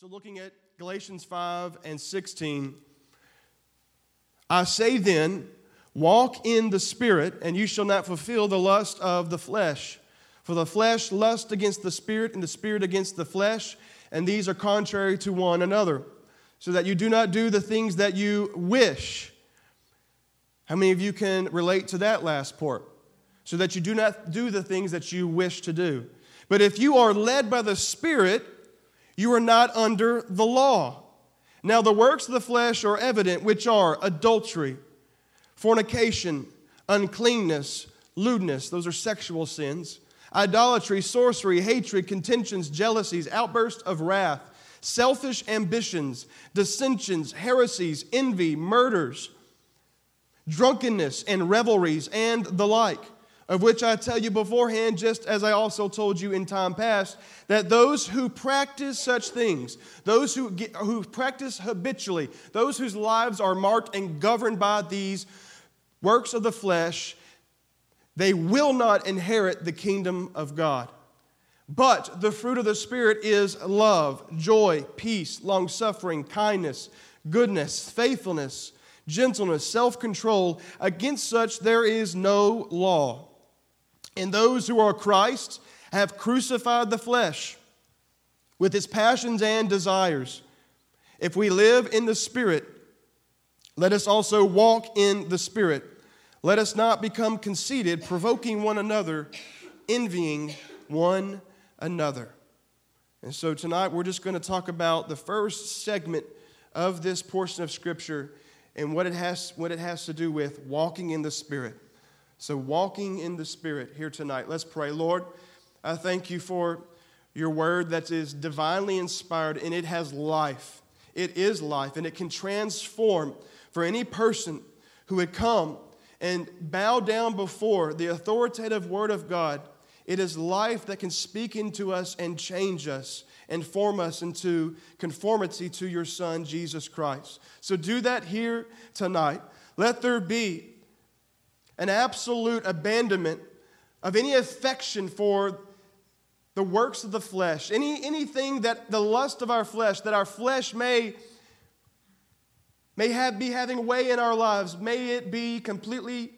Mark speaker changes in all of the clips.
Speaker 1: So, looking at Galatians 5 and 16, I say then, walk in the Spirit, and you shall not fulfill the lust of the flesh. For the flesh lusts against the Spirit, and the Spirit against the flesh, and these are contrary to one another, so that you do not do the things that you wish. How many of you can relate to that last part? So that you do not do the things that you wish to do. But if you are led by the Spirit, you are not under the law. Now, the works of the flesh are evident, which are adultery, fornication, uncleanness, lewdness, those are sexual sins, idolatry, sorcery, hatred, contentions, jealousies, outbursts of wrath, selfish ambitions, dissensions, heresies, envy, murders, drunkenness, and revelries, and the like of which I tell you beforehand, just as I also told you in time past, that those who practice such things, those who, get, who practice habitually, those whose lives are marked and governed by these works of the flesh, they will not inherit the kingdom of God. But the fruit of the Spirit is love, joy, peace, long suffering, kindness, goodness, faithfulness, gentleness, self control. Against such there is no law. And those who are Christ have crucified the flesh with its passions and desires. If we live in the Spirit, let us also walk in the Spirit. Let us not become conceited, provoking one another, envying one another. And so tonight we're just going to talk about the first segment of this portion of Scripture and what it has, what it has to do with walking in the Spirit. So, walking in the Spirit here tonight. Let's pray. Lord, I thank you for your word that is divinely inspired and it has life. It is life and it can transform for any person who would come and bow down before the authoritative word of God. It is life that can speak into us and change us and form us into conformity to your Son, Jesus Christ. So do that here tonight. Let there be an absolute abandonment of any affection for the works of the flesh, any, anything that the lust of our flesh, that our flesh may, may have, be having way in our lives, may it be completely,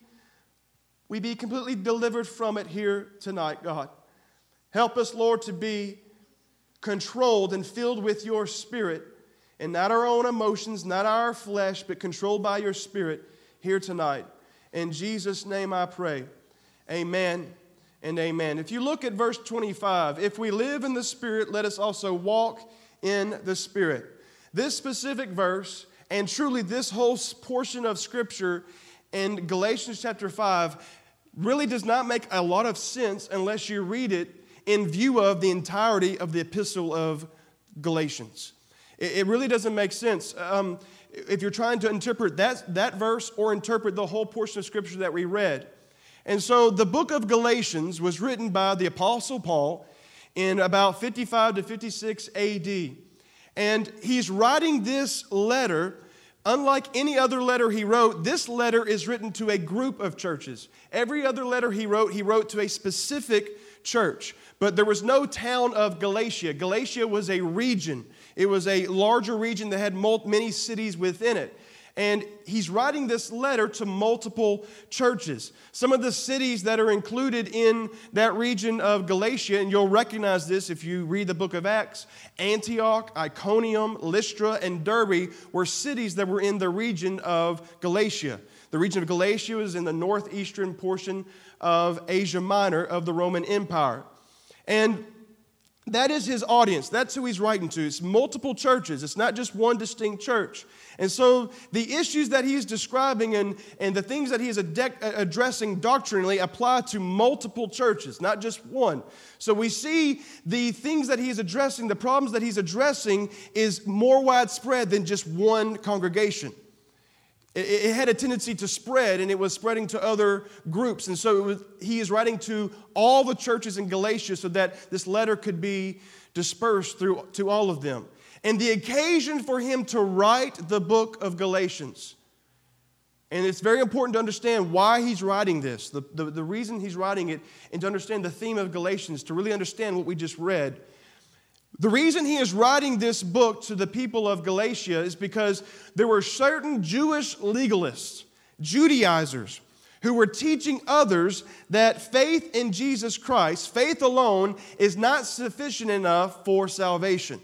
Speaker 1: we be completely delivered from it here tonight, God. Help us, Lord, to be controlled and filled with your spirit and not our own emotions, not our flesh, but controlled by your spirit here tonight. In Jesus' name I pray. Amen and amen. If you look at verse 25, if we live in the Spirit, let us also walk in the Spirit. This specific verse, and truly this whole portion of Scripture in Galatians chapter 5, really does not make a lot of sense unless you read it in view of the entirety of the epistle of Galatians. It, really doesn't make sense. Um, if you're trying to interpret that, that verse or interpret the whole portion of Scripture that we read. And so the book of Galatians was written by the Apostle Paul in about 55 to 56 AD. And he's writing this letter. Unlike any other letter he wrote, this letter is written to a group of churches. Every other letter he wrote, he wrote to a specific church. But there was no town of Galatia. Galatia was a region. It was a larger region that had many cities within it. And he's writing this letter to multiple churches. Some of the cities that are included in that region of Galatia, and you'll recognize this if you read the book of Acts Antioch, Iconium, Lystra, and Derbe were cities that were in the region of Galatia. The region of Galatia was in the northeastern portion of Asia Minor of the Roman Empire. And that is his audience. That's who he's writing to. It's multiple churches, it's not just one distinct church. And so the issues that he's describing and, and the things that he is addressing doctrinally apply to multiple churches, not just one. So we see the things that he's addressing, the problems that he's addressing, is more widespread than just one congregation. It, had a tendency to spread, and it was spreading to other groups. And so was, he is writing to all the churches in Galatia so that this letter could be dispersed through to all of them. And the occasion for him to write the book of Galatians, and it's very important to understand why he's writing this, the, the, the reason he's writing it, and to understand the theme of Galatians, to really understand what we just read. The reason he is writing this book to the people of Galatia is because there were certain Jewish legalists, Judaizers, who were teaching others that faith in Jesus Christ, faith alone, is not sufficient enough for salvation.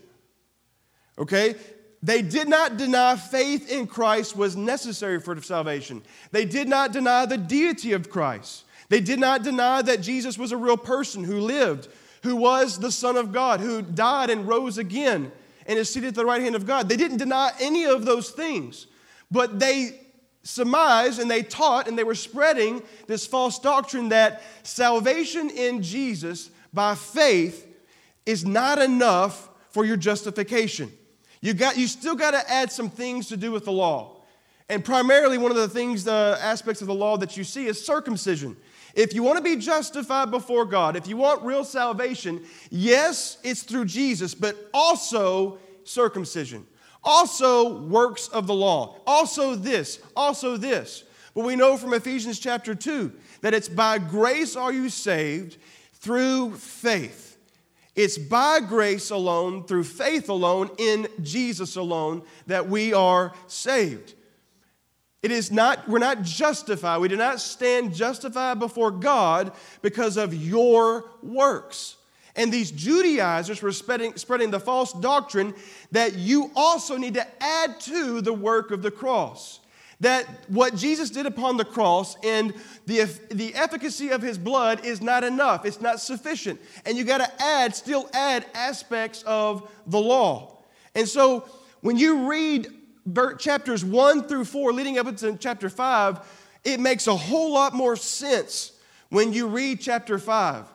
Speaker 1: Okay? They did not deny faith in Christ was necessary for salvation. They did not deny the deity of Christ. They did not deny that Jesus was a real person who lived, who was the Son of God, who died and rose again and is seated at the right hand of God. They didn't deny any of those things, but they surmised and they taught and they were spreading this false doctrine that salvation in Jesus by faith is not enough for your justification. You, got, you still got to add some things to do with the law. And primarily, one of the things, the aspects of the law that you see is circumcision. If you want to be justified before God, if you want real salvation, yes, it's through Jesus, but also circumcision. Also, works of the law. Also, this. Also, this. But we know from Ephesians chapter 2 that it's by grace are you saved through faith. It's by grace alone, through faith alone, in Jesus alone, that we are saved. It is not, we're not justified. We do not stand justified before God because of your works. And these Judaizers were spreading, spreading the false doctrine that you also need to add to the work of the cross. That what Jesus did upon the cross and the, the efficacy of his blood is not enough, it's not sufficient. And you got to add, still add aspects of the law. And so when you read chapters 1 through 4, leading up to chapter 5, it makes a whole lot more sense when you read chapter 5.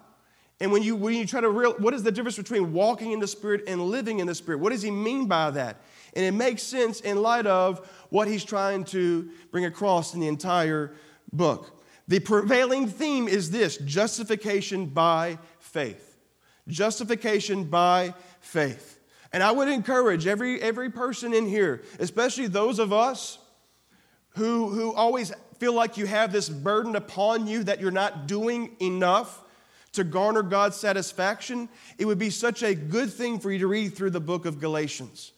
Speaker 1: And when you, when you try to real, what is the difference between walking in the Spirit and living in the Spirit? What does he mean by that? And it makes sense in light of what he's trying to bring across in the entire book. The prevailing theme is this justification by faith. Justification by faith. And I would encourage every, every person in here, especially those of us who, who always feel like you have this burden upon you that you're not doing enough to garner God's satisfaction, it would be such a good thing for you to read through the book of Galatians.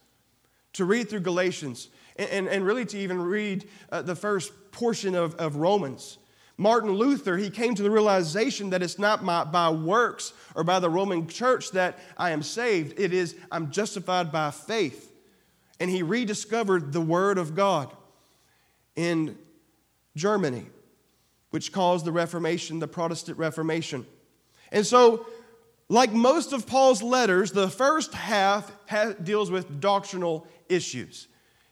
Speaker 1: To read through Galatians, and, and, and really to even read uh, the first portion of, of Romans. Martin Luther, he came to the realization that it's not my, by works or by the Roman church that I am saved. It is, I'm justified by faith. And he rediscovered the Word of God in Germany, which caused the Reformation, the Protestant Reformation. And so, like most of Paul's letters, the first half deals with doctrinal issues.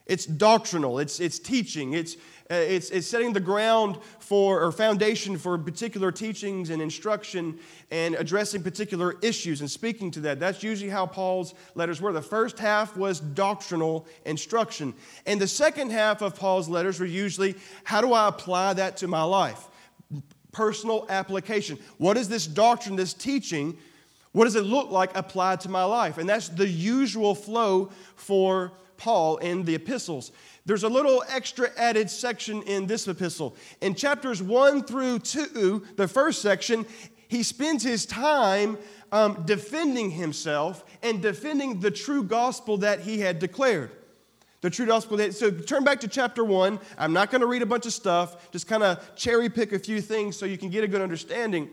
Speaker 1: It's doctrinal, it's, it's teaching, it's, Uh, it's, it's setting the ground for or foundation for particular teachings and instruction and addressing particular issues and speaking to that. That's usually how Paul's letters were. The first half was doctrinal instruction, and the second half of Paul's letters were usually how do I apply that to my life? personal application. What is this doctrine, this teaching? What does it look like applied to my life? And that's the usual flow for Paul in the epistles. There's a little extra added section in this epistle. In chapters 1 through 2, the first section, he spends his time um, defending himself and defending the true gospel that he had declared the true gospel. that, So turn back to chapter one. I'm not going to read a bunch of stuff, just kind of cherry pick a few things so you can get a good understanding.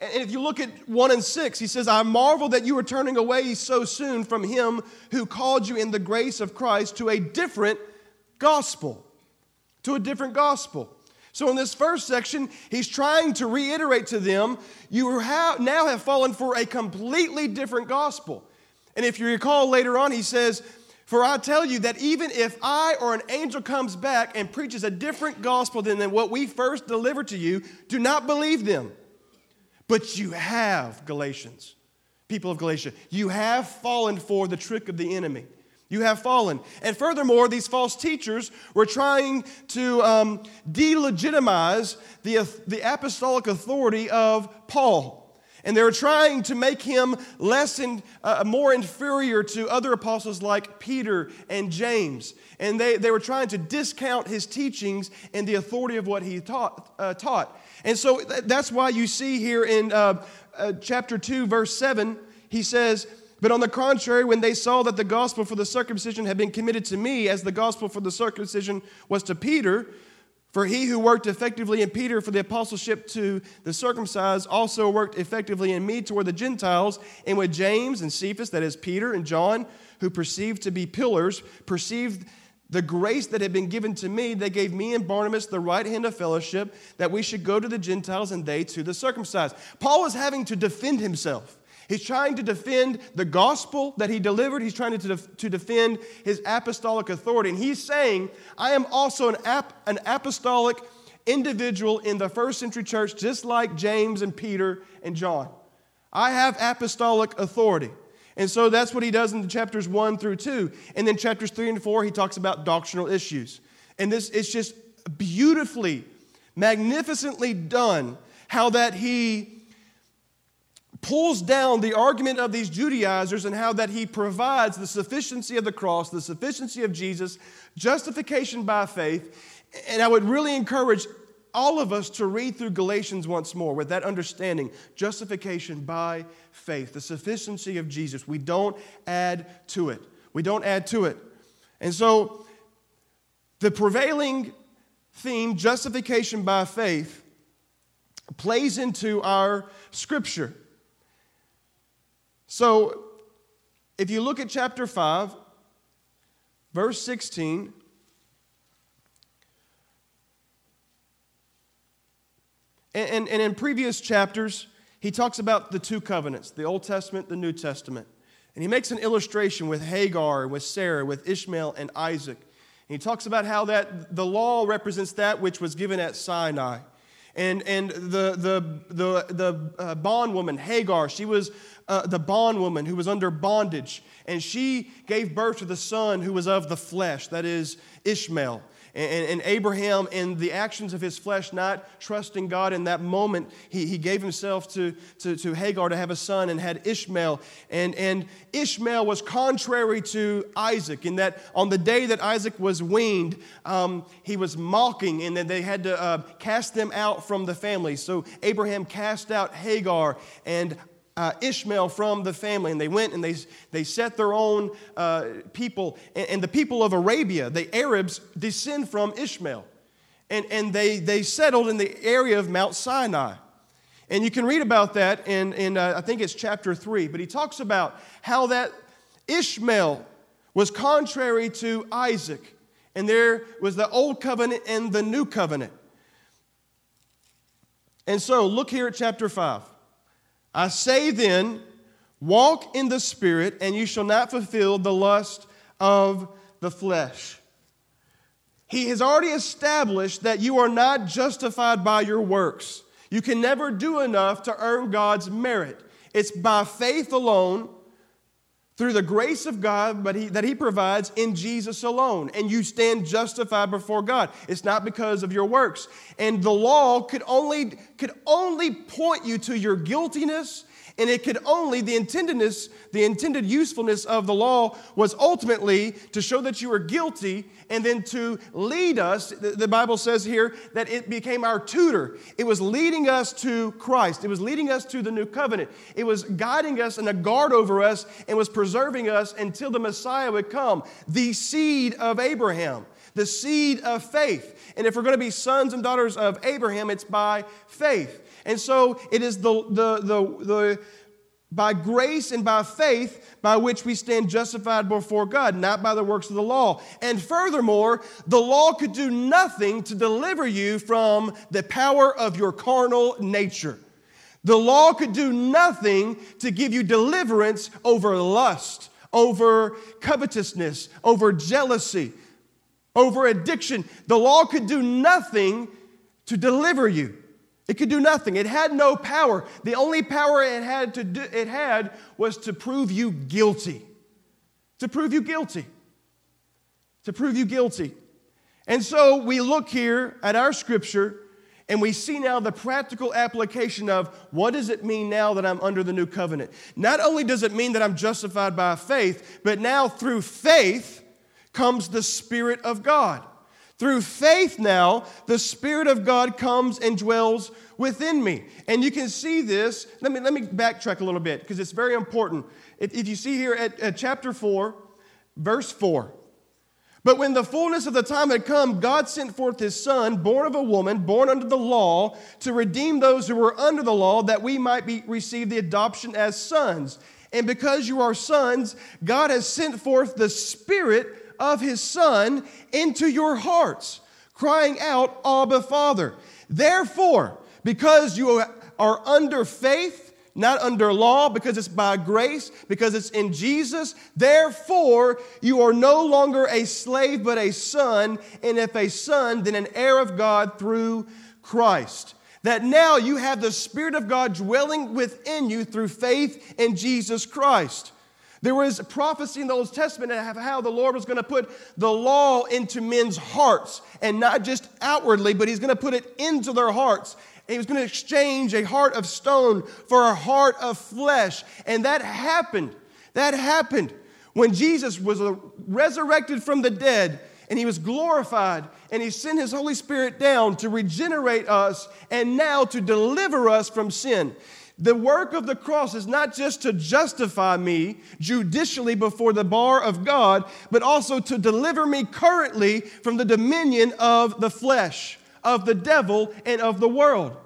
Speaker 1: And if you look at 1 and 6, he says, I marvel that you are turning away so soon from him who called you in the grace of Christ to a different gospel. To a different gospel. So in this first section, he's trying to reiterate to them, you have, now have fallen for a completely different gospel. And if you recall later on, he says, For I tell you that even if I or an angel comes back and preaches a different gospel than, than what we first delivered to you, do not believe them. But you have, Galatians, people of Galatia, you have fallen for the trick of the enemy. You have fallen. And furthermore, these false teachers were trying to um, delegitimize the, the apostolic authority of Paul. And they were trying to make him less and uh, more inferior to other apostles like Peter and James. And they, they were trying to discount his teachings and the authority of what he taught. Uh, taught. And so th- that's why you see here in uh, uh chapter 2, verse 7, he says, But on the contrary, when they saw that the gospel for the circumcision had been committed to me, as the gospel for the circumcision was to Peter, for he who worked effectively in Peter for the apostleship to the circumcised also worked effectively in me toward the Gentiles, and with James and Cephas, that is Peter and John, who perceived to be pillars, perceived the grace that had been given to me, they gave me and Barnabas the right hand of fellowship that we should go to the Gentiles and they to the circumcised. Paul was having to defend himself. He's trying to defend the gospel that he delivered. He's trying to, def- to defend his apostolic authority. And he's saying, I am also an, ap- an apostolic individual in the first century church, just like James and Peter and John. I have apostolic authority. And so that's what he does in chapters 1 through 2. And then chapters 3 and 4, he talks about doctrinal issues. And this is just beautifully, magnificently done how that he pulls down the argument of these Judaizers and how that he provides the sufficiency of the cross, the sufficiency of Jesus, justification by faith. And I would really encourage all of us to read through Galatians once more with that understanding justification by faith, the sufficiency of Jesus. We don't add to it. We don't add to it. And so, the prevailing theme, justification by faith, plays into our scripture. So, if you look at chapter 5, verse 16, And, and, in previous chapters, he talks about the two covenants, the Old Testament, the New Testament. And he makes an illustration with Hagar, with Sarah, with Ishmael and Isaac. And he talks about how that the law represents that which was given at Sinai. And, and the, the, the, the uh, bondwoman, Hagar, she was uh, the bondwoman who was under bondage. And she gave birth to the son who was of the flesh, that is Ishmael. And, and, Abraham, in the actions of his flesh, not trusting God in that moment, he, he gave himself to, to, to Hagar to have a son and had Ishmael. And, and Ishmael was contrary to Isaac, in that on the day that Isaac was weaned, um, he was mocking, and then they had to uh, cast them out from the family. So Abraham cast out Hagar, and uh, Ishmael from the family, and they went and they, they set their own uh, people. And, and, the people of Arabia, the Arabs, descend from Ishmael. And, and they, they settled in the area of Mount Sinai. And you can read about that in, in uh, I think it's chapter 3, but he talks about how that Ishmael was contrary to Isaac. And there was the old covenant and the new covenant. And so look here at chapter 5. I say then, walk in the Spirit, and you shall not fulfill the lust of the flesh. He has already established that you are not justified by your works. You can never do enough to earn God's merit. It's by faith alone, through the grace of God but he, that He provides in Jesus alone. And you stand justified before God. It's not because of your works. And the law could only, could only point you to your guiltiness and it could only, the intendedness, the intended usefulness of the law was ultimately to show that you were guilty and then to lead us. The Bible says here that it became our tutor. It was leading us to Christ, it was leading us to the new covenant. It was guiding us and a guard over us and was preserving us until the Messiah would come, the seed of Abraham the seed of faith. And if we're going to be sons and daughters of Abraham, it's by faith. And so it is the, the, the, the by grace and by faith by which we stand justified before God, not by the works of the law. And furthermore, the law could do nothing to deliver you from the power of your carnal nature. The law could do nothing to give you deliverance over lust, over covetousness, over jealousy, over addiction. The law could do nothing to deliver you. It could do nothing. It had no power. The only power it had to do, it had was to prove you guilty. To prove you guilty. To prove you guilty. And so we look here at our scripture and we see now the practical application of what does it mean now that I'm under the new covenant? Not only does it mean that I'm justified by faith, but now through faith comes the Spirit of God. Through faith now, the Spirit of God comes and dwells within me. And you can see this. Let me, let me backtrack a little bit because it's very important. If, if you see here at, at chapter 4, verse 4. But when the fullness of the time had come, God sent forth his Son, born of a woman, born under the law, to redeem those who were under the law, that we might be, receive the adoption as sons. And because you are sons, God has sent forth the Spirit of his Son into your hearts, crying out, Abba, Father. Therefore, because you are under faith, not under law, because it's by grace, because it's in Jesus. Therefore, you are no longer a slave, but a son, and if a son, then an heir of God through Christ. That now you have the Spirit of God dwelling within you through faith in Jesus Christ. There was prophecy in the Old Testament of how the Lord was going to put the law into men's hearts, and not just outwardly, but He's going to put it into their hearts. And he was going to exchange a heart of stone for a heart of flesh. And that happened. That happened when Jesus was resurrected from the dead and he was glorified and he sent his Holy Spirit down to regenerate us and now to deliver us from sin. The work of the cross is not just to justify me judicially before the bar of God, but also to deliver me currently from the dominion of the flesh of the devil and of the world.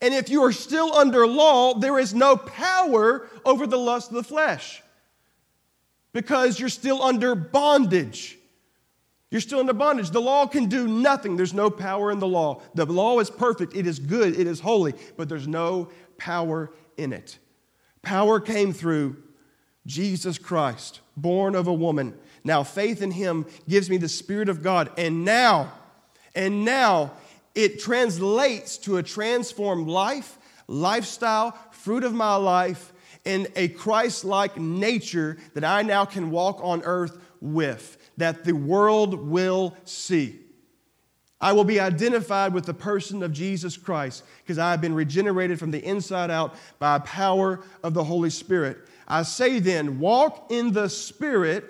Speaker 1: And if you are still under law, there is no power over the lust of the flesh because you're still under bondage. You're still under bondage. The law can do nothing. There's no power in the law. The law is perfect, it is good, it is holy, but there's no power in it. Power came through Jesus Christ, born of a woman. Now, faith in him gives me the Spirit of God. And now, and now it translates to a transformed life, lifestyle, fruit of my life, and a Christ like nature that I now can walk on earth with, that the world will see. I will be identified with the person of Jesus Christ because I have been regenerated from the inside out by power of the Holy Spirit. I say then, walk in the Spirit,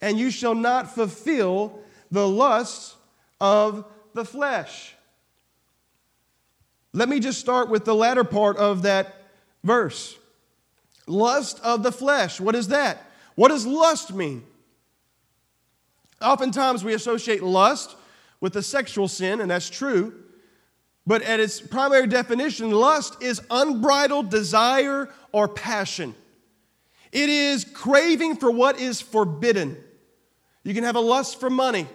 Speaker 1: and you shall not fulfill the lusts of the flesh. Let me just start with the latter part of that verse. Lust of the flesh. What is that? What does lust mean? Oftentimes we associate lust with a sexual sin, and that's true. But at its primary definition, lust is unbridled desire or passion. It is craving for what is forbidden. You can have a lust for money,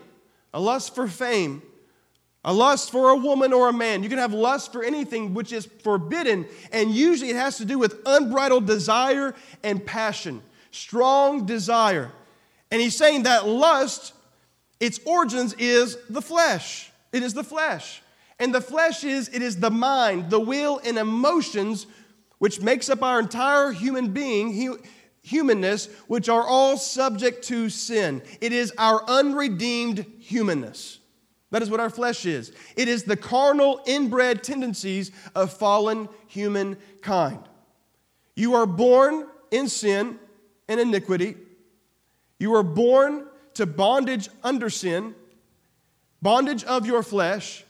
Speaker 1: a lust for fame, a lust for a woman or a man. You can have lust for anything which is forbidden, and usually it has to do with unbridled desire and passion, strong desire. And he's saying that lust, its origins is the flesh. It is the flesh. And the flesh is, it is the mind, the will, and emotions which makes up our entire human being, humanness, which are all subject to sin. It is our unredeemed humanness. That is what our flesh is. It is the carnal, inbred tendencies of fallen humankind. You are born in sin and iniquity. You were born to bondage under sin, bondage of your flesh,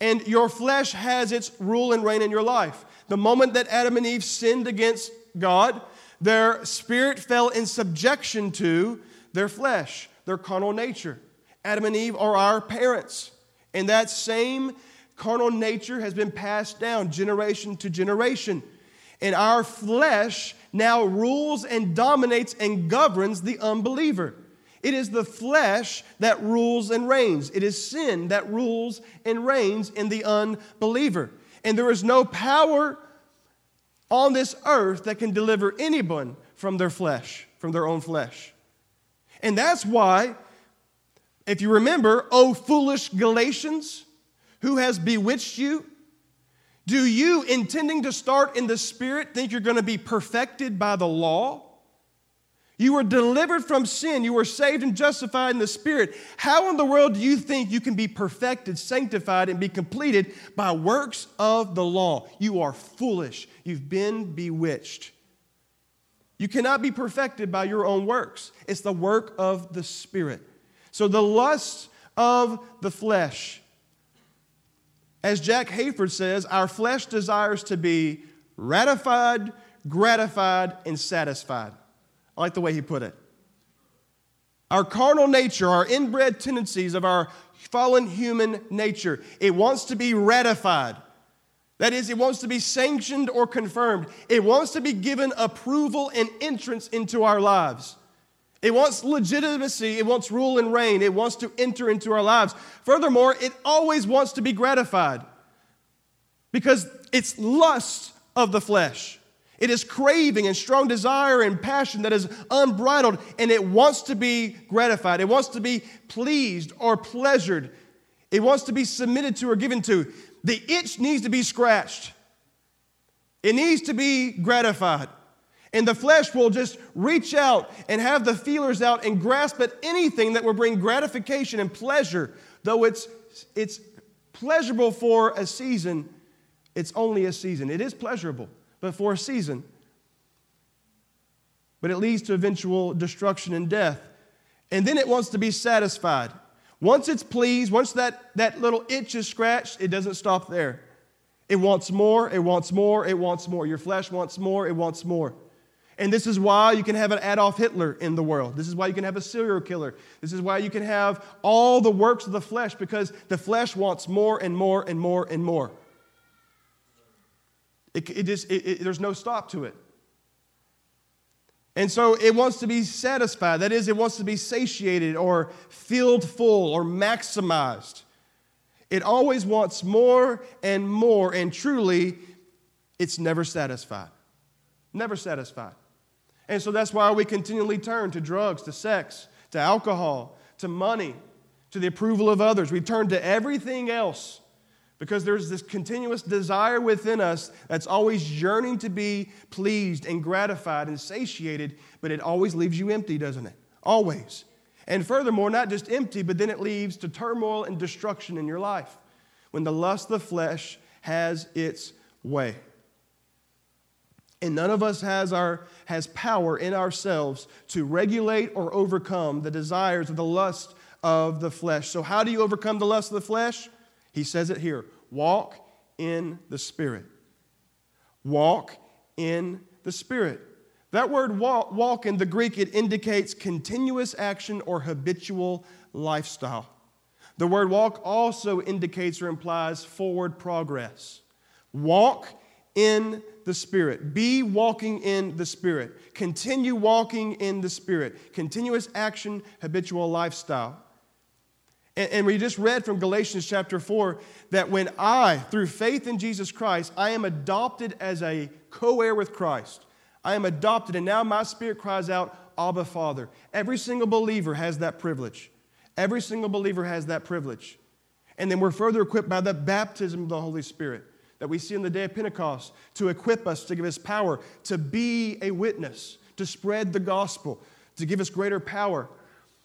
Speaker 1: and your flesh has its rule and reign in your life. The moment that Adam and Eve sinned against God, their spirit fell in subjection to their flesh, their carnal nature. Adam and Eve are our parents. And that same carnal nature has been passed down generation to generation. And our flesh now rules and dominates and governs the unbeliever. It is the flesh that rules and reigns. It is sin that rules and reigns in the unbeliever. And there is no power on this earth that can deliver anyone from their flesh, from their own flesh. And that's why if you remember, O foolish Galatians, who has bewitched you? Do you, intending to start in the Spirit, think you're going to be perfected by the law? You were delivered from sin. You were saved and justified in the Spirit. How in the world do you think you can be perfected, sanctified, and be completed by works of the law? You are foolish. You've been bewitched. You cannot be perfected by your own works, it's the work of the Spirit. So the lusts of the flesh. As Jack Hayford says, our flesh desires to be ratified, gratified, and satisfied. I like the way he put it. Our carnal nature, our inbred tendencies of our fallen human nature, it wants to be ratified. That is, it wants to be sanctioned or confirmed. It wants to be given approval and entrance into our lives. It wants legitimacy. It wants rule and reign. It wants to enter into our lives. Furthermore, it always wants to be gratified because it's lust of the flesh. It is craving and strong desire and passion that is unbridled, and it wants to be gratified. It wants to be pleased or pleasured. It wants to be submitted to or given to. The itch needs to be scratched, it needs to be gratified. And the flesh will just reach out and have the feelers out and grasp at anything that will bring gratification and pleasure. Though it's, it's pleasurable for a season, it's only a season. It is pleasurable, but for a season. But it leads to eventual destruction and death. And then it wants to be satisfied. Once it's pleased, once that, that little itch is scratched, it doesn't stop there. It wants more, it wants more, it wants more. Your flesh wants more, it wants more. And this is why you can have an Adolf Hitler in the world. This is why you can have a serial killer. This is why you can have all the works of the flesh because the flesh wants more and more and more and more. It, it just, it, it, there's no stop to it. And so it wants to be satisfied. That is, it wants to be satiated or filled full or maximized. It always wants more and more, and truly, it's never satisfied. Never satisfied. And so that's why we continually turn to drugs, to sex, to alcohol, to money, to the approval of others. We turn to everything else because there's this continuous desire within us that's always yearning to be pleased and gratified and satiated, but it always leaves you empty, doesn't it? Always. And furthermore, not just empty, but then it leads to turmoil and destruction in your life when the lust of the flesh has its way. And none of us has, our, has power in ourselves to regulate or overcome the desires of the lust of the flesh. So, how do you overcome the lust of the flesh? He says it here walk in the Spirit. Walk in the Spirit. That word walk, walk in the Greek, it indicates continuous action or habitual lifestyle. The word walk also indicates or implies forward progress. Walk in the Spirit. Be walking in the Spirit. Continue walking in the Spirit. Continuous action, habitual lifestyle. And, and, we just read from Galatians chapter 4 that when I, through faith in Jesus Christ, I am adopted as a co heir with Christ. I am adopted, and now my spirit cries out, Abba, Father. Every single believer has that privilege. Every single believer has that privilege. And then we're further equipped by the baptism of the Holy Spirit that we see in the day of Pentecost to equip us, to give us power, to be a witness, to spread the gospel, to give us greater power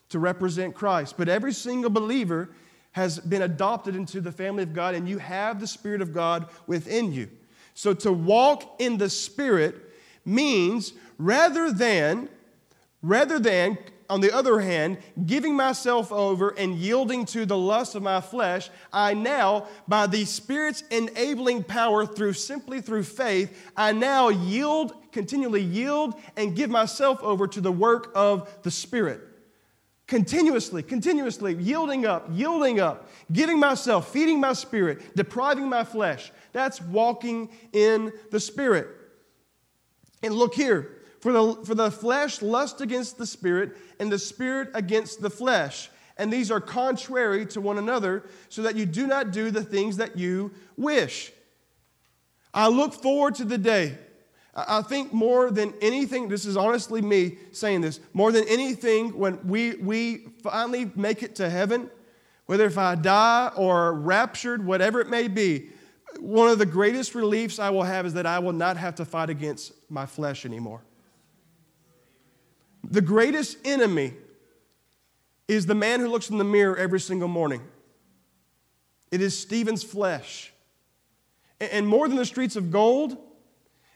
Speaker 1: to represent Christ. But every single believer has been adopted into the family of God, and you have the Spirit of God within you. So to walk in the Spirit means rather than, rather than on the other hand, giving myself over and yielding to the lust of my flesh, I now, by the Spirit's enabling power through simply through faith, I now yield, continually yield, and give myself over to the work of the Spirit. Continuously, continuously yielding up, yielding up, giving myself, feeding my spirit, depriving my flesh. That's walking in the Spirit. And look here, for the, for the flesh lusts against the spirit, and the spirit against the flesh. And these are contrary to one another, so that you do not do the things that you wish. I look forward to the day. I think more than anything, this is honestly me saying this, more than anything, when we, we finally make it to heaven, whether if I die or raptured, whatever it may be, one of the greatest reliefs I will have is that I will not have to fight against my flesh anymore. The greatest enemy is the man who looks in the mirror every single morning. It is Stephen's flesh. And more than the streets of gold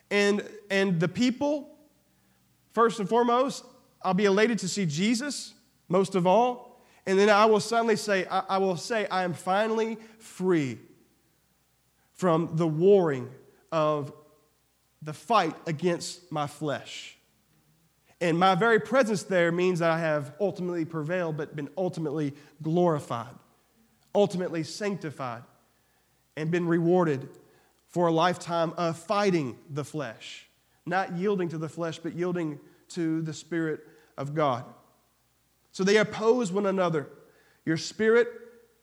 Speaker 1: and, and the people, first and foremost, I'll be elated to see Jesus, most of all. And then I will suddenly say, I, I will say, I am finally free from the warring of the fight against my flesh. And my very presence there means that I have ultimately prevailed, but been ultimately glorified, ultimately sanctified, and been rewarded for a lifetime of fighting the flesh. Not yielding to the flesh, but yielding to the Spirit of God. So they oppose one another, your spirit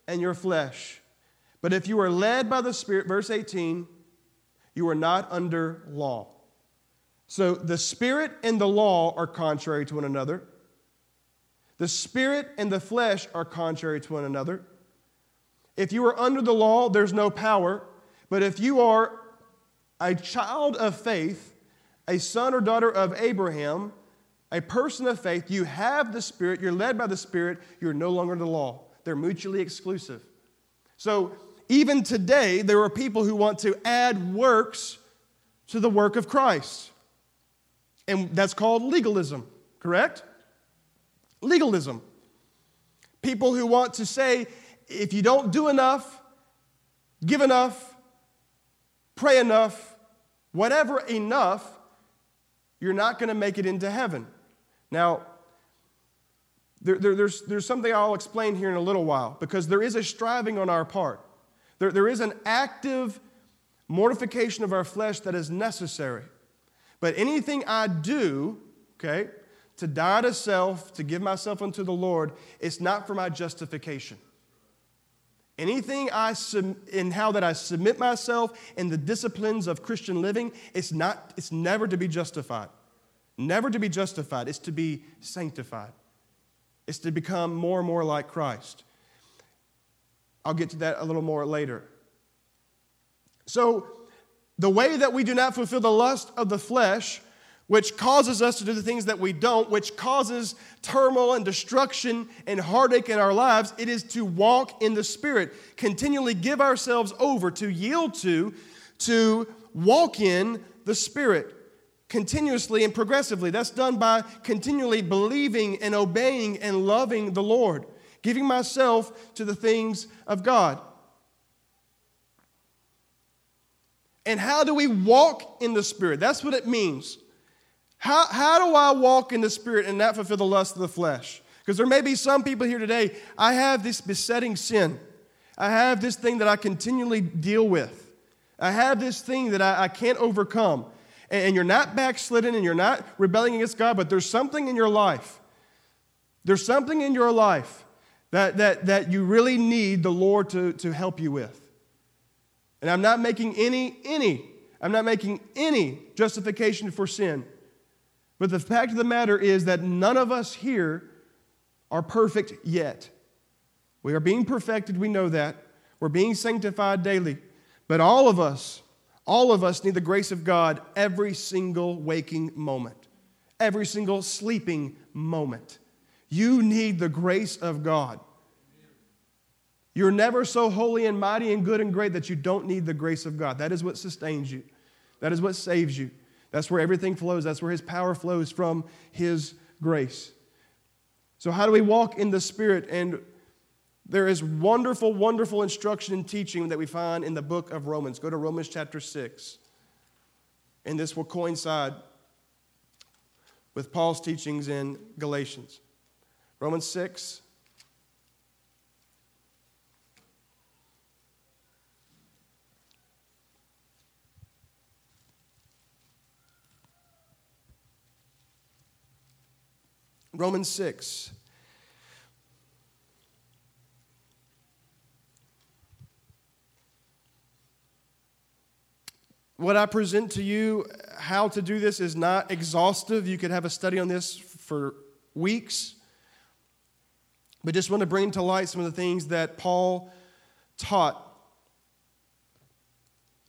Speaker 1: and your flesh. But if you are led by the Spirit, verse 18, you are not under law. So the Spirit and the law are contrary to one another. The Spirit and the flesh are contrary to one another. If you are under the law, there's no power. But if you are a child of faith, a son or daughter of Abraham, a person of faith, you have the Spirit, you're led by the Spirit, you're no longer the law. They're mutually exclusive. So even today, there are people who want to add works to the work of Christ. And that's called legalism, correct? Legalism. People who want to say, if you don't do enough, give enough, pray enough, whatever enough, you're not going to make it into heaven. Now, there, there, there's, there's something I'll explain here in a little while because there is a striving on our part. There, there is an active mortification of our flesh that is necessary. But anything I do, okay, to die to self, to give myself unto the Lord, it's not for my justification. Anything I in how that I submit myself in the disciplines of Christian living, it's not, it's never to be justified. Never to be justified, it's to be sanctified. It's to become more and more like Christ. I'll get to that a little more later. So, the way that we do not fulfill the lust of the flesh, which causes us to do the things that we don't, which causes turmoil and destruction and heartache in our lives, it is to walk in the Spirit, continually give ourselves over, to yield to, to walk in the Spirit continuously and progressively. That's done by continually believing and obeying and loving the Lord, giving myself to the things of God. And how do we walk in the Spirit? That's what it means. How, how do I walk in the Spirit and not fulfill the lust of the flesh? Because there may be some people here today, I have this besetting sin. I have this thing that I continually deal with. I have this thing that I, I can't overcome and you're not backslidden and you're not rebelling against God, but there's something in your life. There's something in your life that, that, that you really need the Lord to, to help you with. And I'm not making any, any, I'm not making any justification for sin. But the fact of the matter is that none of us here are perfect yet. We are being perfected, we know that. We're being sanctified daily. But all of us all of us need the grace of God every single waking moment, every single sleeping moment. You need the grace of God. You're never so holy and mighty and good and great that you don't need the grace of God. That is what sustains you, that is what saves you. That's where everything flows, that's where His power flows from His grace. So, how do we walk in the Spirit? And there is wonderful, wonderful instruction and teaching that we find in the book of Romans. Go to Romans chapter 6. And this will coincide with Paul's teachings in Galatians. Romans 6. Romans 6. What I present to you, how to do this, is not exhaustive. You could have a study on this for weeks. But just want to bring to light some of the things that Paul taught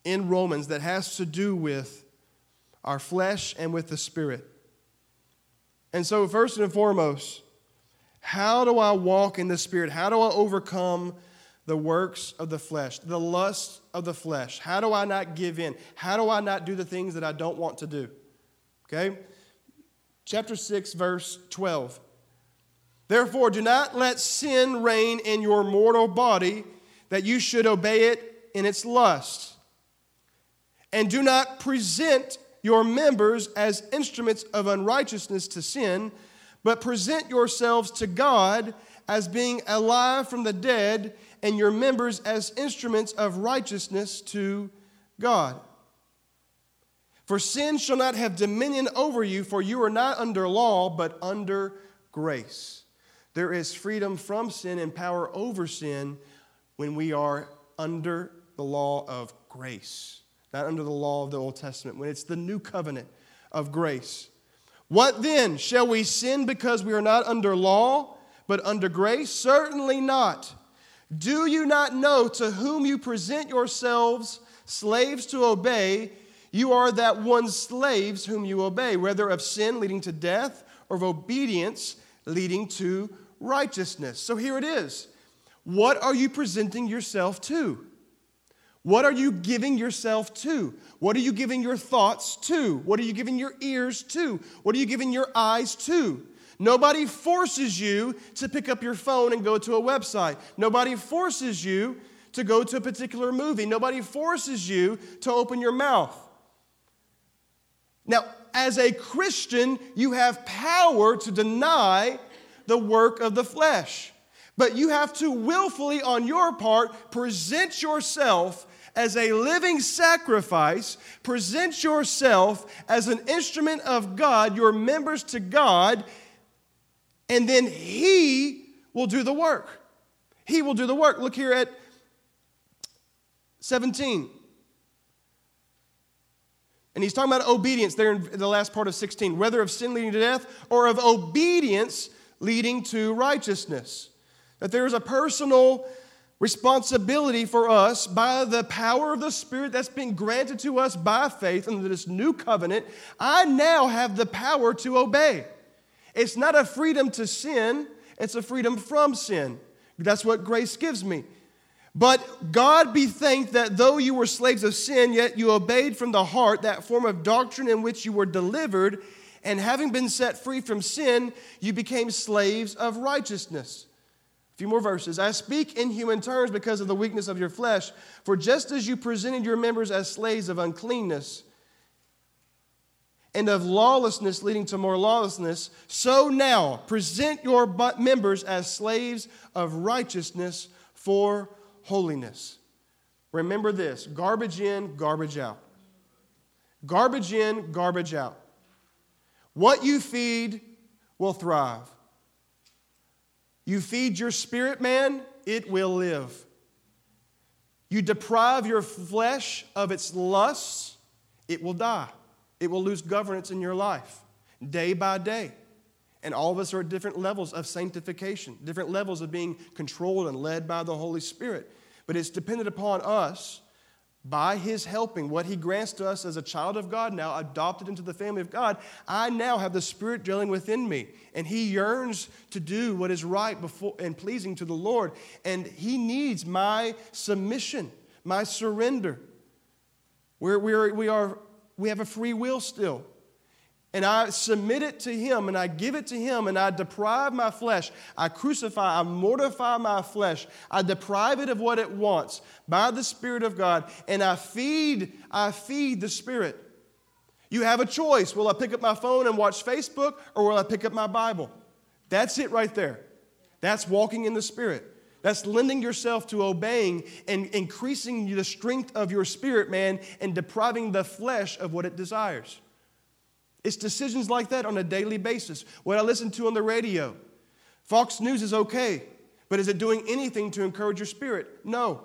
Speaker 1: in Romans that has to do with our flesh and with the spirit. And so, first and foremost, how do I walk in the spirit? How do I overcome the works of the flesh, the lust of the flesh. How do I not give in? How do I not do the things that I don't want to do? Okay? Chapter 6, verse 12. Therefore, do not let sin reign in your mortal body, that you should obey it in its lust. And do not present your members as instruments of unrighteousness to sin, but present yourselves to God as being alive from the dead, and your members as instruments of righteousness to God. For sin shall not have dominion over you, for you are not under law, but under grace. There is freedom from sin and power over sin when we are under the law of grace, not under the law of the Old Testament, when it's the new covenant of grace. What then? Shall we sin because we are not under law, but under grace? Certainly not. Do you not know to whom you present yourselves slaves to obey? You are that one's slaves whom you obey, whether of sin leading to death or of obedience leading to righteousness. So here it is. What are you presenting yourself to? What are you giving yourself to? What are you giving your thoughts to? What are you giving your ears to? What are you giving your eyes to? Nobody forces you to pick up your phone and go to a website. Nobody forces you to go to a particular movie. Nobody forces you to open your mouth. Now, as a Christian, you have power to deny the work of the flesh. But you have to willfully, on your part, present yourself as a living sacrifice, present yourself as an instrument of God, your members to God, and then He will do the work. He will do the work. Look here at 17. And he's talking about obedience there in the last part of 16, whether of sin leading to death or of obedience leading to righteousness. That there is a personal responsibility for us by the power of the Spirit that's been granted to us by faith under this new covenant. I now have the power to obey. It's not a freedom to sin, it's a freedom from sin. That's what grace gives me. But God be thanked that though you were slaves of sin, yet you obeyed from the heart that form of doctrine in which you were delivered, and having been set free from sin, you became slaves of righteousness. Few more verses. I speak in human terms because of the weakness of your flesh. For just as you presented your members as slaves of uncleanness and of lawlessness leading to more lawlessness, so now present your members as slaves of righteousness for holiness. Remember this garbage in, garbage out. Garbage in, garbage out. What you feed will thrive. You feed your spirit man, it will live. You deprive your flesh of its lusts, it will die. It will lose governance in your life day by day. And all of us are at different levels of sanctification, different levels of being controlled and led by the Holy Spirit. But it's dependent upon us by his helping, what he grants to us as a child of God now, adopted into the family of God, I now have the Spirit dwelling within me. And he yearns to do what is right before and pleasing to the Lord. And he needs my submission, my surrender. We're, we're, we, are, we have a free will still and I submit it to Him and I give it to Him and I deprive my flesh. I crucify, I mortify my flesh. I deprive it of what it wants by the Spirit of God and I feed, I feed the Spirit. You have a choice. Will I pick up my phone and watch Facebook or will I pick up my Bible? That's it right there. That's walking in the Spirit. That's lending yourself to obeying and increasing the strength of your spirit, man, and depriving the flesh of what it desires. It's decisions like that on a daily basis. What I listen to on the radio. Fox News is okay, but is it doing anything to encourage your spirit? No.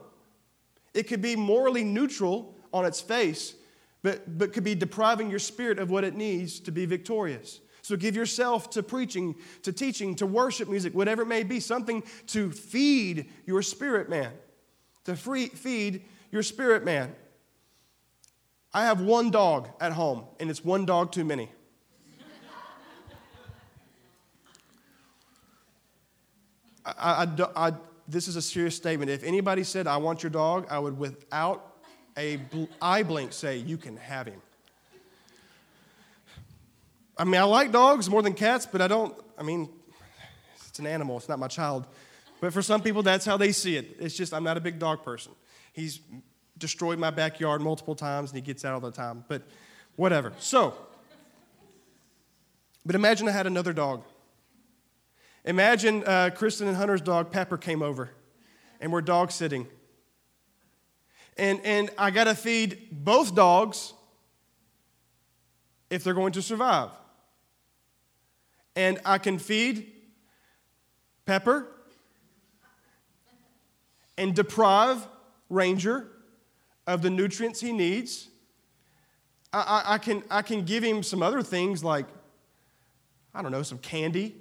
Speaker 1: It could be morally neutral on its face, but, but could be depriving your spirit of what it needs to be victorious. So give yourself to preaching, to teaching, to worship music, whatever it may be, something to feed your spirit man, to free, feed your spirit man. I have one dog at home, and it's one dog too many. I, I, I, this is a serious statement. If anybody said, I want your dog, I would, without a bl- eye blink, say, You can have him. I mean, I like dogs more than cats, but I don't, I mean, It's an animal, it's not my child. But for some people, that's how they see it. It's just, I'm not a big dog person. He's destroyed my backyard multiple times and he gets out all the time. But whatever. So, but imagine I had another dog. Imagine uh, Kristen and Hunter's dog, Pepper, came over and we're dog sitting. And, and I got to feed both dogs if they're going to survive. And I can feed Pepper and deprive Ranger of the nutrients he needs. I, I, I, can, I can give him some other things like, I don't know, some candy.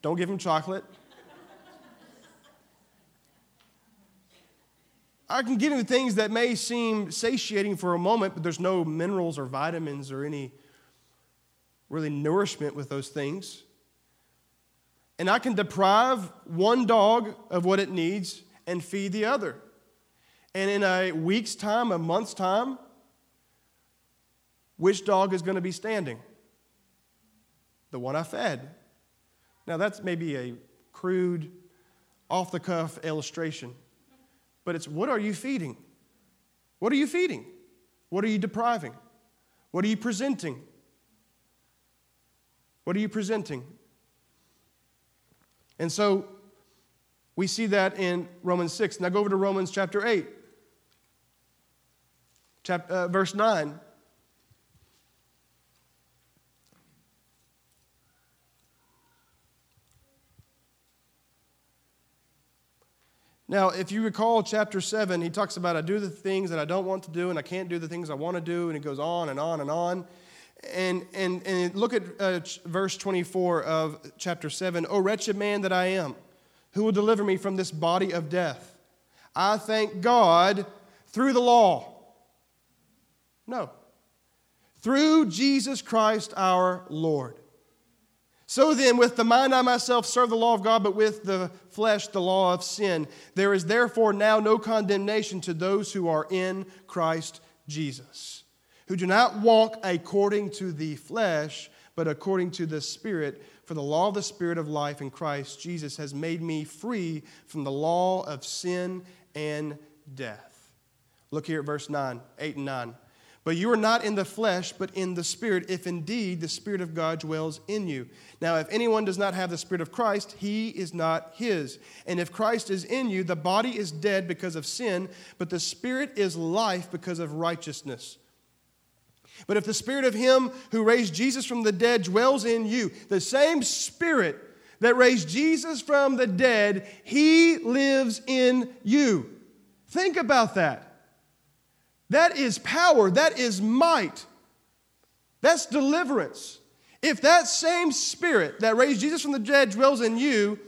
Speaker 1: Don't give him chocolate. I can give him things that may seem satiating for a moment, but there's no minerals or vitamins or any really nourishment with those things. And I can deprive one dog of what it needs and feed the other. And in a week's time, a month's time, which dog is going to be standing? The one I fed. Now, that's maybe a crude, off the cuff illustration, but it's what are you feeding? What are you feeding? What are you depriving? What are you presenting? What are you presenting? And so we see that in Romans 6. Now go over to Romans chapter 8, chapter, uh, verse 9. Now, if you recall chapter 7, he talks about I do the things that I don't want to do and I can't do the things I want to do, and it goes on and on and on. And, and, and look at uh, verse 24 of chapter 7. O wretched man that I am, who will deliver me from this body of death? I thank God through the law. No. Through Jesus Christ our Lord. So then, with the mind I myself serve the law of God, but with the flesh the law of sin. There is therefore now no condemnation to those who are in Christ Jesus who do not walk according to the flesh, but according to the Spirit. For the law of the Spirit of life in Christ Jesus has made me free from the law of sin and death. Look here at verse 9, 8 and 9. But you are not in the flesh, but in the Spirit, if indeed the Spirit of God dwells in you. Now, if anyone does not have the Spirit of Christ, he is not his. And if Christ is in you, the body is dead because of sin, but the Spirit is life because of righteousness. But if the spirit of him who raised Jesus from the dead dwells in you, the same spirit that raised Jesus from the dead, he lives in you. Think about that. That is power, that is might, that's deliverance. If that same spirit that raised Jesus from the dead dwells in you,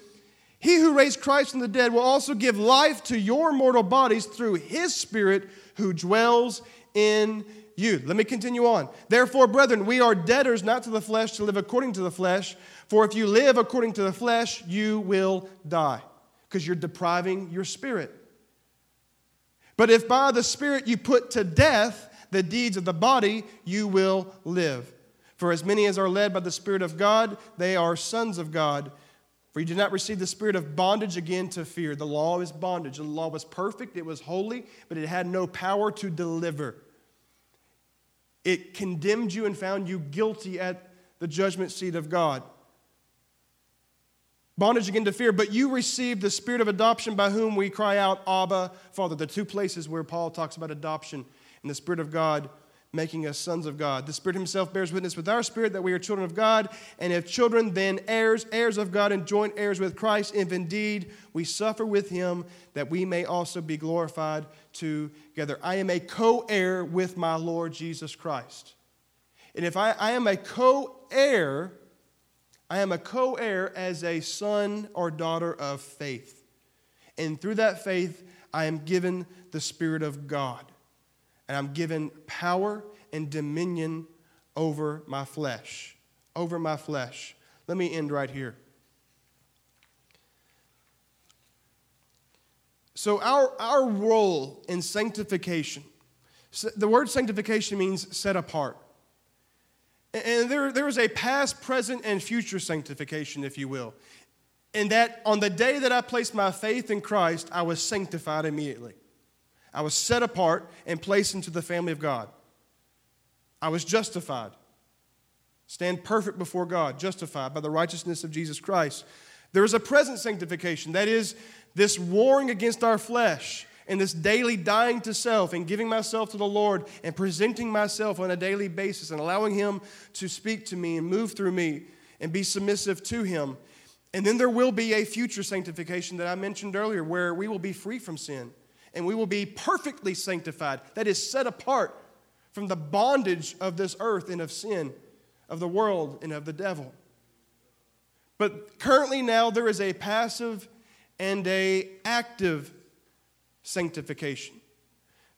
Speaker 1: he who raised Christ from the dead will also give life to your mortal bodies through his spirit who dwells in you. Let me continue on. Therefore, brethren, we are debtors not to the flesh to live according to the flesh. For if you live according to the flesh, you will die, because you're depriving your spirit. But if by the spirit you put to death the deeds of the body, you will live. For as many as are led by the Spirit of God, they are sons of God. For you did not receive the spirit of bondage again to fear. The law is bondage. The law was perfect, it was holy, but it had no power to deliver. It condemned you and found you guilty at the judgment seat of God. Bondage again to fear, but you received the spirit of adoption by whom we cry out, Abba, Father. The two places where Paul talks about adoption and the Spirit of God making us sons of God. The Spirit Himself bears witness with our spirit that we are children of God, and if children, then heirs, heirs of God, and joint heirs with Christ, if indeed we suffer with Him, that we may also be glorified together. I am a co heir with my Lord Jesus Christ. And if I, I am a co heir, I am a co heir as a son or daughter of faith. And through that faith, I am given the Spirit of God and I'm given power and dominion over my flesh. Over my flesh. Let me end right here. So, our, our role in sanctification, the word sanctification means set apart. And there, there is a past, present, and future sanctification, if you will. And that on the day that I placed my faith in Christ, I was sanctified immediately. I was set apart and placed into the family of God. I was justified. Stand perfect before God, justified by the righteousness of Jesus Christ. There is a present sanctification, that is, this warring against our flesh and this daily dying to self and giving myself to the Lord and presenting myself on a daily basis and allowing Him to speak to me and move through me and be submissive to Him. And then there will be a future sanctification that I mentioned earlier where we will be free from sin and we will be perfectly sanctified, that is, set apart from the bondage of this earth and of sin, of the world and of the devil. But currently now there is a passive and a active sanctification.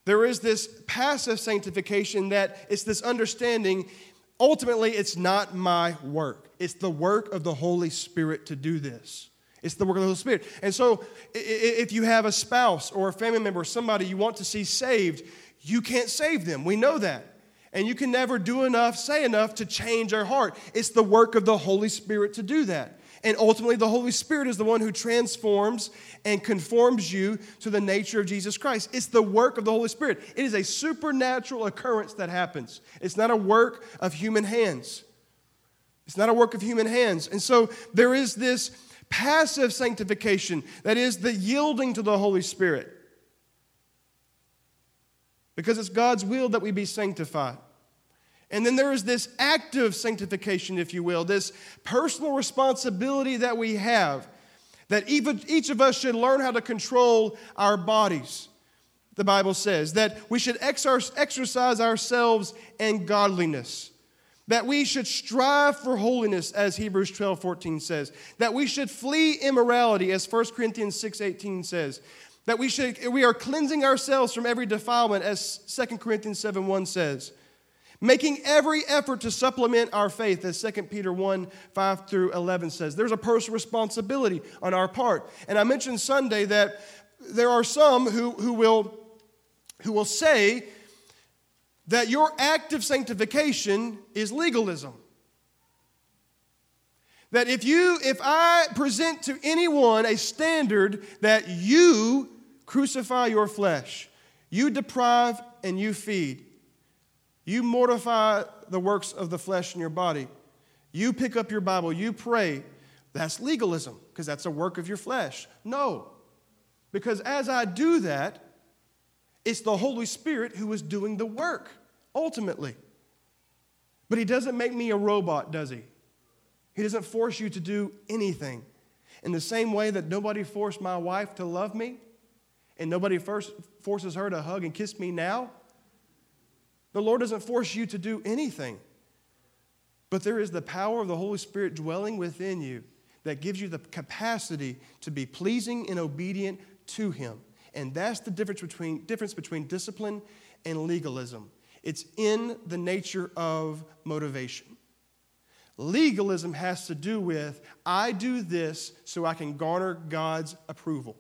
Speaker 1: There is this passive sanctification that it's this understanding ultimately it's not my work. It's the work of the Holy Spirit to do this. It's the work of the Holy Spirit. And so if you have a spouse or a family member or somebody you want to see saved, you can't save them. We know that. And you can never do enough, say enough to change their heart. It's the work of the Holy Spirit to do that. And ultimately, the Holy Spirit is the one who transforms and conforms you to the nature of Jesus Christ. It's the work of the Holy Spirit. It is a supernatural occurrence that happens, it's not a work of human hands. It's not a work of human hands. And so there is this passive sanctification that is the yielding to the Holy Spirit. Because it's God's will that we be sanctified. And then there is this active sanctification, if you will, this personal responsibility that we have, that each of us should learn how to control our bodies. The Bible says that we should exercise ourselves in godliness, that we should strive for holiness, as Hebrews 12 14 says, that we should flee immorality, as 1 Corinthians 6 18 says, that we, should, we are cleansing ourselves from every defilement, as 2 Corinthians 7 1 says making every effort to supplement our faith, as 2 Peter 1 5 through 11 says. There's a personal responsibility on our part. And I mentioned Sunday that there are some who, who, will, who will say that your act of sanctification is legalism. That if you, if I present to anyone a standard that you crucify your flesh, you deprive and you feed, you mortify the works of the flesh in your body. You pick up your Bible, you pray. That's legalism because that's a work of your flesh. No. Because as I do that, it's the Holy Spirit who is doing the work ultimately. But He doesn't make me a robot, does He? He doesn't force you to do anything. In the same way that nobody forced my wife to love me, and nobody first forces her to hug and kiss me now, the Lord doesn't force you to do anything. But there is the power of the Holy Spirit dwelling within you that gives you the capacity to be pleasing and obedient to Him. And that's the difference between, difference between discipline and legalism. It's in the nature of motivation. Legalism has to do with, I do this so I can garner God's approval.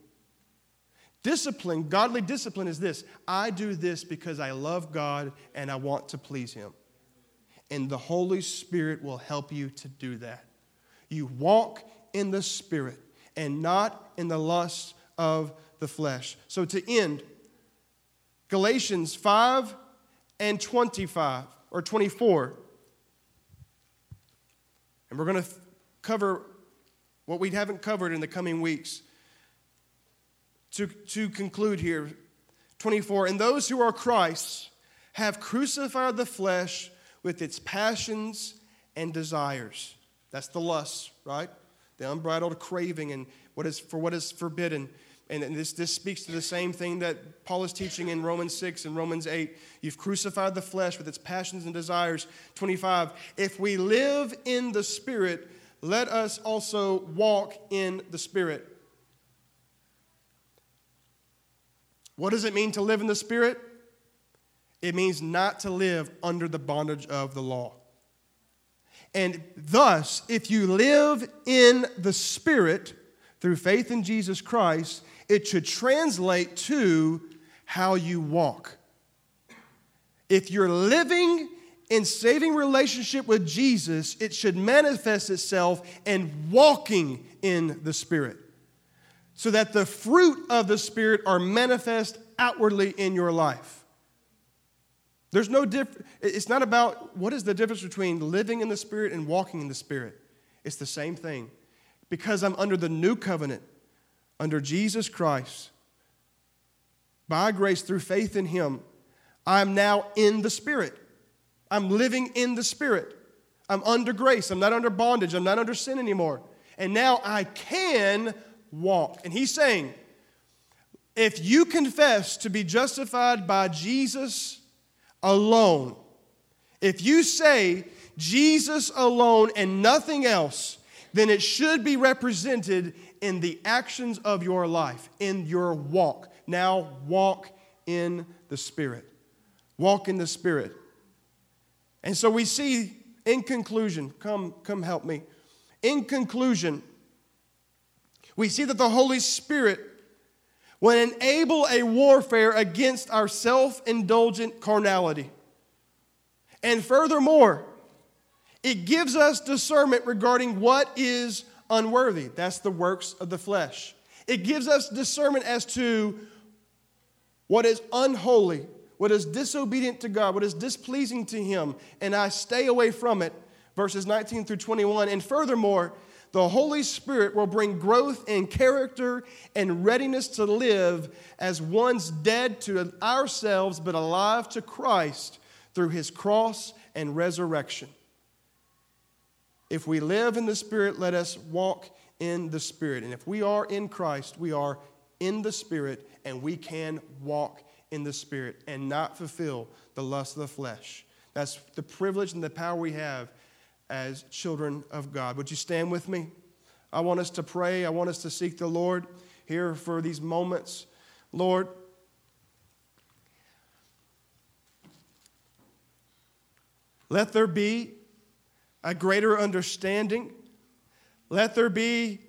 Speaker 1: Discipline, godly discipline is this I do this because I love God and I want to please Him. And the Holy Spirit will help you to do that. You walk in the Spirit and not in the lust of the flesh. So to end, Galatians 5 and 25 or 24. And we're going to cover what we haven't covered in the coming weeks to, to conclude here 24 and those who are christ's have crucified the flesh with its passions and desires that's the lust right the unbridled craving and what is for what is forbidden and this, this speaks to the same thing that paul is teaching in romans 6 and romans 8 you've crucified the flesh with its passions and desires 25 if we live in the spirit let us also walk in the spirit What does it mean to live in the Spirit? It means not to live under the bondage of the law. And thus, if you live in the Spirit through faith in Jesus Christ, it should translate to how you walk. If you're living in saving relationship with Jesus, it should manifest itself in walking in the Spirit. So that the fruit of the Spirit are manifest outwardly in your life. There's no difference. It's not about what is the difference between living in the Spirit and walking in the Spirit. It's the same thing. Because I'm under the new covenant, under Jesus Christ, by grace through faith in Him, I'm now in the Spirit. I'm living in the Spirit. I'm under grace. I'm not under bondage. I'm not under sin anymore. And now I can walk. And He's saying, if you confess to be justified by Jesus alone, if you say Jesus alone and nothing else, then it should be represented in the actions of your life, in your walk. Now, walk in the Spirit. Walk in the Spirit. And so we see, in conclusion, come, come help me. In conclusion, we see that the Holy Spirit will enable a warfare against our self indulgent carnality. And furthermore, it gives us discernment regarding what is unworthy. That's the works of the flesh. It gives us discernment as to what is unholy, what is disobedient to God, what is displeasing to Him, and I stay away from it. Verses 19 through 21. And furthermore, the Holy Spirit will bring growth in character and readiness to live as ones dead to ourselves but alive to Christ through His cross and resurrection. If we live in the Spirit, let us walk in the Spirit. And if we are in Christ, we are in the Spirit and we can walk in the Spirit and not fulfill the lust of the flesh. That's the privilege and the power we have as children of God. Would you stand with me? I want us to pray. I want us to seek the Lord here for these moments. Lord, let there be a greater understanding. Let there be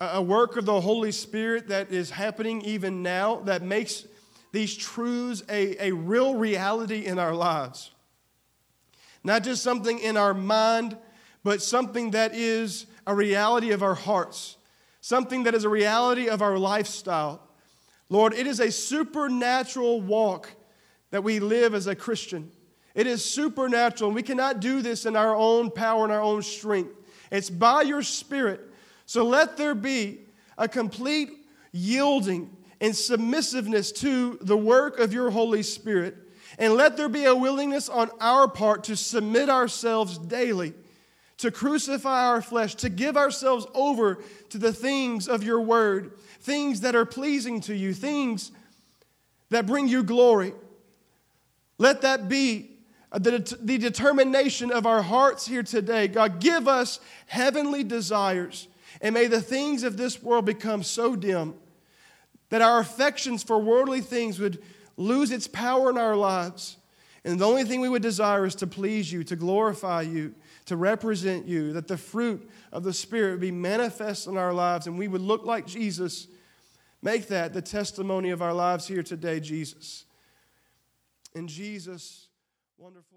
Speaker 1: a work of the Holy Spirit that is happening even now that makes these truths a, a real reality in our lives. Not just something in our mind, but something that is a reality of our hearts, something that is a reality of our lifestyle. Lord, it is a supernatural walk that we live as a Christian. It is supernatural. and We cannot do this in our own power and our own strength. It's by your Spirit. So let there be a complete yielding and submissiveness to the work of your Holy Spirit. And let there be a willingness on our part to submit ourselves daily, to crucify our flesh, to give ourselves over to the things of your word, things that are pleasing to you, things that bring you glory. Let that be Uh, the, the determination of our hearts here today. God, give us heavenly desires, and may the things of this world become so dim that our affections for worldly things would lose its power in our lives. And the only thing we would desire is to please you, to glorify you, to represent you, that the fruit of the Spirit would be manifest in our lives and we would look like Jesus. Make that the testimony of our lives here today, Jesus. In Jesus' wonderful.